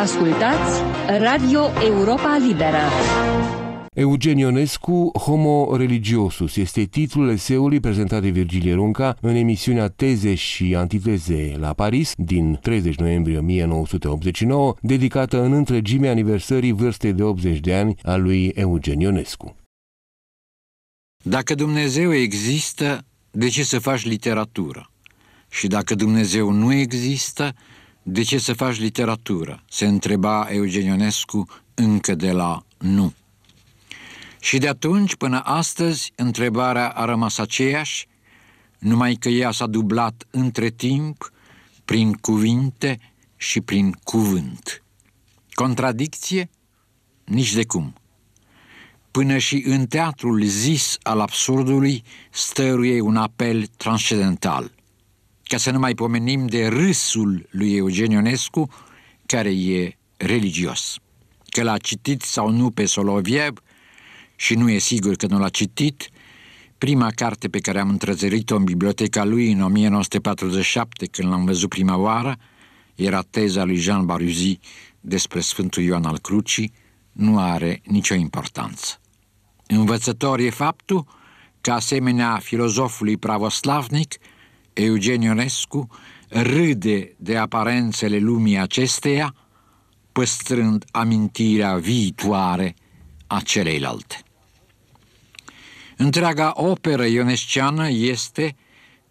Ascultați Radio Europa Liberă. Eugen Ionescu, Homo religiosus, este titlul eseului prezentat de Virgilie Runca în emisiunea Teze și Antiteze la Paris din 30 noiembrie 1989, dedicată în întregime aniversării vârstei de 80 de ani a lui Eugen Ionescu. Dacă Dumnezeu există, de ce să faci literatură? Și dacă Dumnezeu nu există, de ce să faci literatură? Se întreba Eugen Ionescu încă de la nu. Și de atunci până astăzi întrebarea a rămas aceeași, numai că ea s-a dublat între timp prin cuvinte și prin cuvânt. Contradicție? Nici de cum. Până și în teatrul zis al absurdului stăruie un apel transcendental. Ca să nu mai pomenim de râsul lui Eugen Ionescu, care e religios. Că l-a citit sau nu pe Soloviev, și nu e sigur că nu l-a citit, prima carte pe care am întrezărit-o în biblioteca lui în 1947, când l-am văzut prima oară, era teza lui Jean Baruzi despre Sfântul Ioan al Crucii, nu are nicio importanță. Învățător e faptul că, asemenea filozofului pravoslavnic, Eugen Ionescu râde de aparențele lumii acesteia, păstrând amintirea viitoare a celeilalte. Întreaga operă ionesciană este,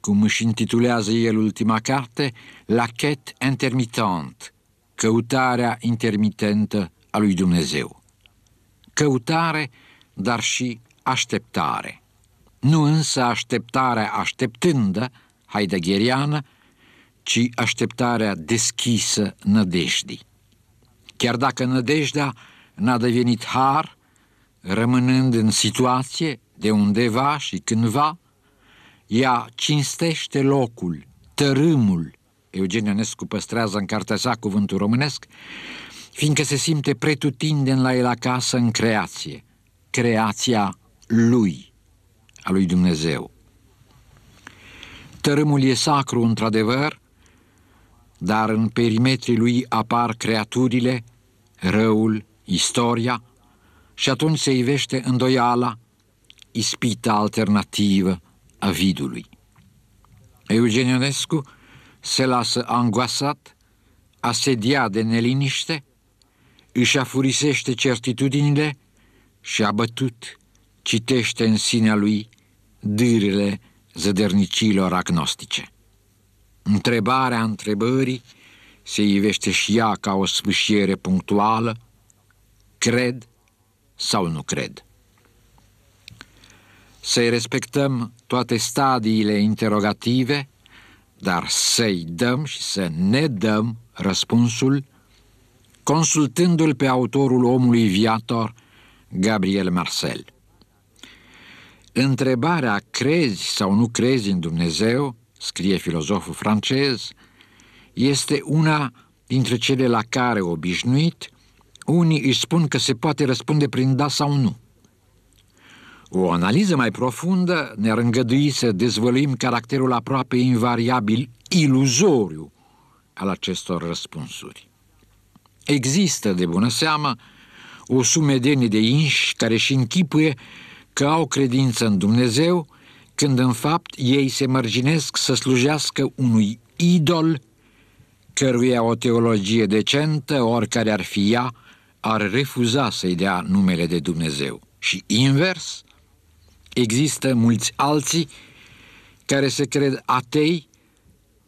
cum își intitulează el ultima carte, La quête intermittente, căutarea intermitentă a lui Dumnezeu. Căutare, dar și așteptare. Nu însă așteptarea așteptândă, heideggeriană, ci așteptarea deschisă nădejdii. Chiar dacă nădejdea n-a devenit har, rămânând în situație de undeva și cândva, ea cinstește locul, tărâmul, Eugen Ionescu păstrează în cartea sa cuvântul românesc, fiindcă se simte pretutindeni la el acasă în creație, creația lui, a lui Dumnezeu. Tărâmul e sacru, într-adevăr, dar în perimetrii lui apar creaturile, răul, istoria, și atunci se ivește îndoiala, ispita alternativă a vidului. Eugen Ionescu se lasă angoasat, asediat de neliniște, își afurisește certitudinile și abătut citește în sinea lui dârile zădărnicilor agnostice. Întrebarea întrebării se ivește și ea ca o sfâșiere punctuală, cred sau nu cred. Să-i respectăm toate stadiile interogative, dar să-i dăm și să ne dăm răspunsul consultându-l pe autorul omului viator, Gabriel Marcel. Întrebarea crezi sau nu crezi în Dumnezeu, scrie filozoful francez, este una dintre cele la care obișnuit unii își spun că se poate răspunde prin da sau nu. O analiză mai profundă ne-ar îngădui să dezvăluim caracterul aproape invariabil iluzoriu al acestor răspunsuri. Există, de bună seamă, o sumedenie de inși care și închipuie că au credință în Dumnezeu, când în fapt ei se mărginesc să slujească unui idol căruia o teologie decentă, oricare ar fi ea, ar refuza să-i dea numele de Dumnezeu. Și invers, există mulți alții care se cred atei,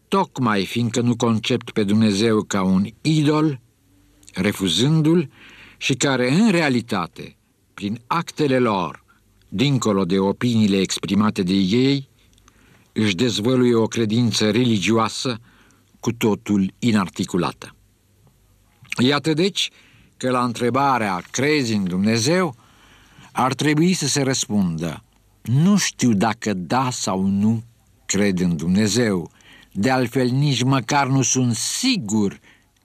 tocmai fiindcă nu concept pe Dumnezeu ca un idol, refuzându-l, și care în realitate, prin actele lor, dincolo de opiniile exprimate de ei, își dezvăluie o credință religioasă cu totul inarticulată. Iată deci că la întrebarea crezi în Dumnezeu ar trebui să se răspundă nu știu dacă da sau nu cred în Dumnezeu, de altfel nici măcar nu sunt sigur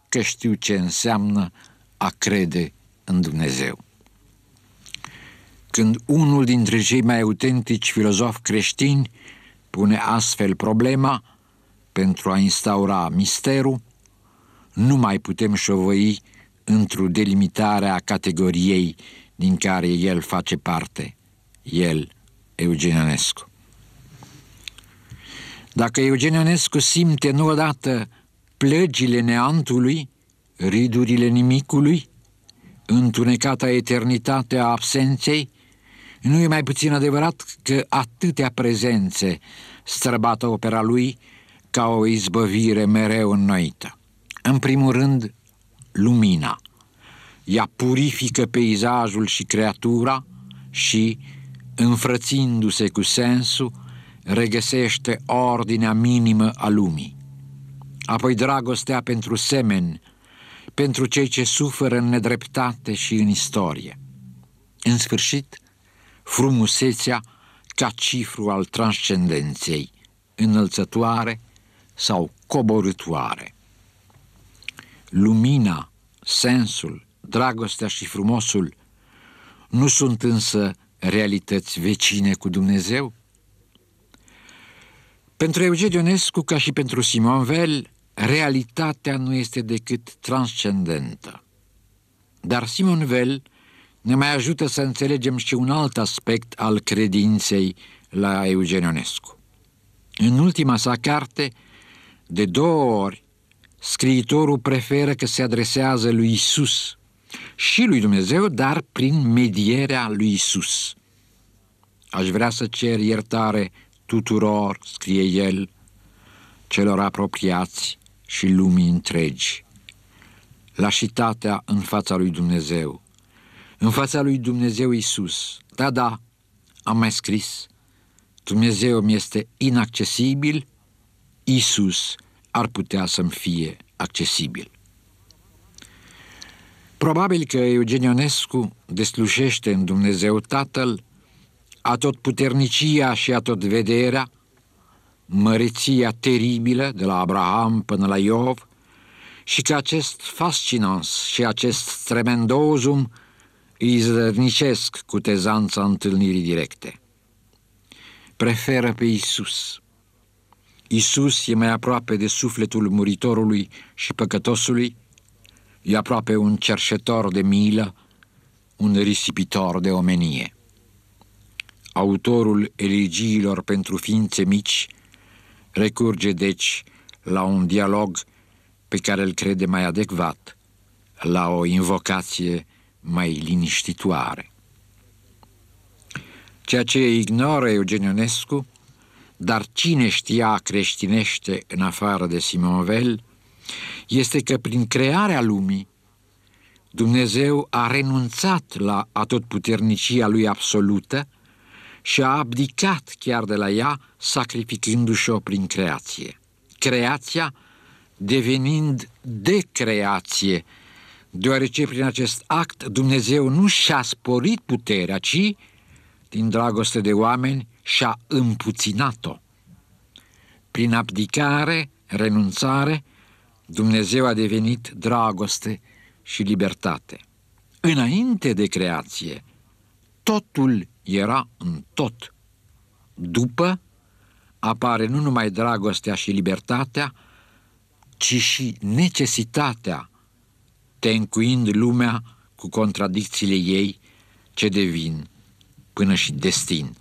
că știu ce înseamnă a crede în Dumnezeu. Când unul dintre cei mai autentici filozofi creștini pune astfel problema pentru a instaura misterul, nu mai putem șovăi într-o delimitare a categoriei din care el face parte, el, Eugen Ionescu. Dacă Eugen Ionescu simte nu odată plăgile neantului, ridurile nimicului, întunecata eternitate a absenței, nu e mai puțin adevărat că atâtea prezențe străbată opera lui ca o izbăvire mereu înnoită. În primul rând, lumina. Ea purifică peisajul și creatura și, înfrățindu-se cu sensul, regăsește ordinea minimă a lumii. Apoi dragostea pentru semeni, pentru cei ce suferă în nedreptate și în istorie. În sfârșit, frumusețea ca cifru al transcendenței, înălțătoare sau coborâtoare. Lumina, sensul, dragostea și frumosul nu sunt însă realități vecine cu Dumnezeu? Pentru Eugen Ionescu, ca și pentru Simon Vel, realitatea nu este decât transcendentă. Dar Simon Vel ne mai ajută să înțelegem și un alt aspect al credinței la Eugen Ionescu. În ultima sa carte, de două ori, scriitorul preferă că se adresează lui Isus și lui Dumnezeu, dar prin medierea lui Isus. Aș vrea să cer iertare tuturor, scrie el, celor apropiați și lumii întregi. Lașitatea în fața lui Dumnezeu, în fața lui Dumnezeu Isus. Da, da, am mai scris, Dumnezeu mi este inaccesibil, Isus ar putea să-mi fie accesibil. Probabil că Eugen Ionescu deslușește în Dumnezeu Tatăl atotputernicia și vederea, măreția teribilă de la Abraham până la Iov și că acest fascinans și acest tremendozum îi zărnicesc cu tezanța întâlnirii directe. Preferă pe Isus. Isus e mai aproape de sufletul muritorului și păcătosului, e aproape un cerșetor de milă, un risipitor de omenie. Autorul elegiilor pentru ființe mici recurge deci la un dialog pe care îl crede mai adecvat, la o invocație mai liniștitoare. Ceea ce ignoră Eugenionescu, dar cine știa creștinește în afară de Simonvel, este că prin crearea lumii, Dumnezeu a renunțat la atotputernicia lui absolută și a abdicat chiar de la ea, sacrificându-și-o prin creație. Creația devenind de creație, deoarece prin acest act Dumnezeu nu și-a sporit puterea, ci, din dragoste de oameni, și-a împuținat-o. Prin abdicare, renunțare, Dumnezeu a devenit dragoste și libertate. Înainte de creație, totul era în tot. După apare nu numai dragostea și libertatea, ci și necesitatea, tencuind lumea cu contradicțiile ei ce devin până și destin.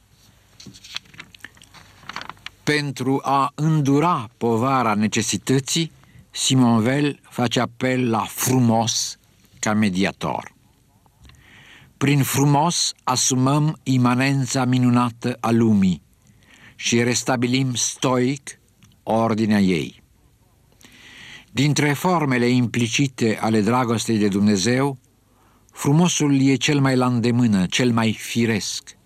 Pentru a îndura povara necesității, Simon Vel face apel la frumos ca mediator. Prin frumos asumăm imanența minunată a lumii și restabilim stoic ordinea ei. Dintre formele implicite ale dragostei de Dumnezeu, frumosul e cel mai la îndemână, cel mai firesc.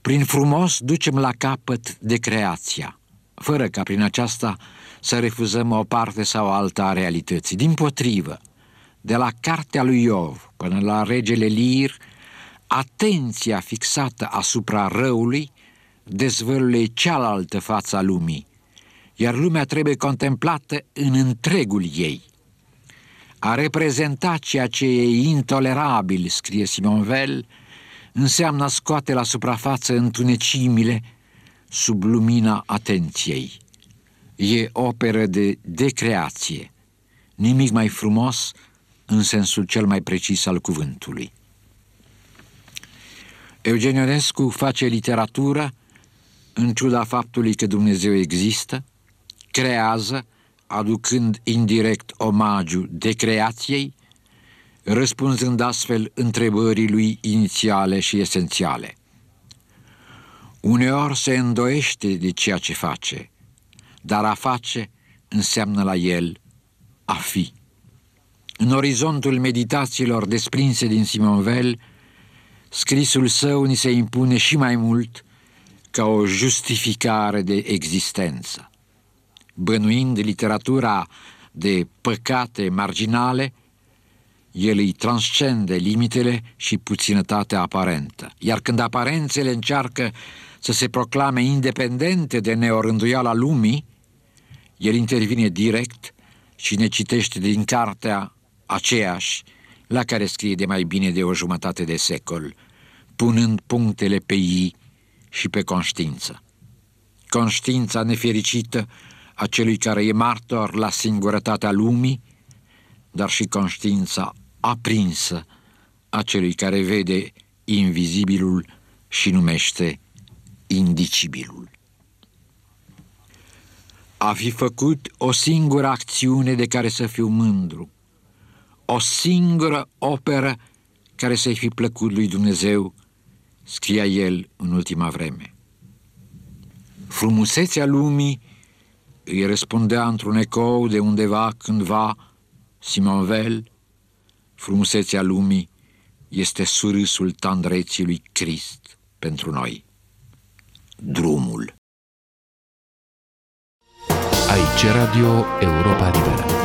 Prin frumos ducem la capăt de creația, fără ca prin aceasta să refuzăm o parte sau alta a realității. Din potrivă, de la cartea lui Iov până la regele Lir, atenția fixată asupra răului dezvăluie cealaltă fața lumii, iar lumea trebuie contemplată în întregul ei. A reprezenta ceea ce e intolerabil, scrie Simon Vel, înseamnă a scoate la suprafață întunecimile sub lumina atenției. E operă de decreație, nimic mai frumos în sensul cel mai precis al cuvântului. Eugen Ionescu face literatură în ciuda faptului că Dumnezeu există, creează, aducând indirect omagiu de creației, răspunzând astfel întrebării lui inițiale și esențiale. Uneori se îndoiește de ceea ce face, dar a face înseamnă la el a fi. În orizontul meditațiilor desprinse din Simonvel, scrisul său ni se impune și mai mult ca o justificare de existență. Bănuind literatura de păcate marginale, el îi transcende limitele și puținătatea aparentă. Iar când aparențele încearcă să se proclame independente de neorânduiala lumii, el intervine direct și ne citește din cartea aceeași la care scrie de mai bine de o jumătate de secol, punând punctele pe ei și pe conștiință. Conștiința nefericită a celui care e martor la singurătatea lumii, dar și conștiința aprinsă a celui care vede invizibilul și numește indicibilul. A fi făcut o singură acțiune de care să fiu mândru, o singură operă care să-i fi plăcut lui Dumnezeu, scria el în ultima vreme. Frumusețea lumii îi răspundea într-un ecou de undeva cândva Simonvel, frumusețea lumii este surâsul tandreții lui Crist pentru noi. Drumul. Aici Radio Europa Liberă.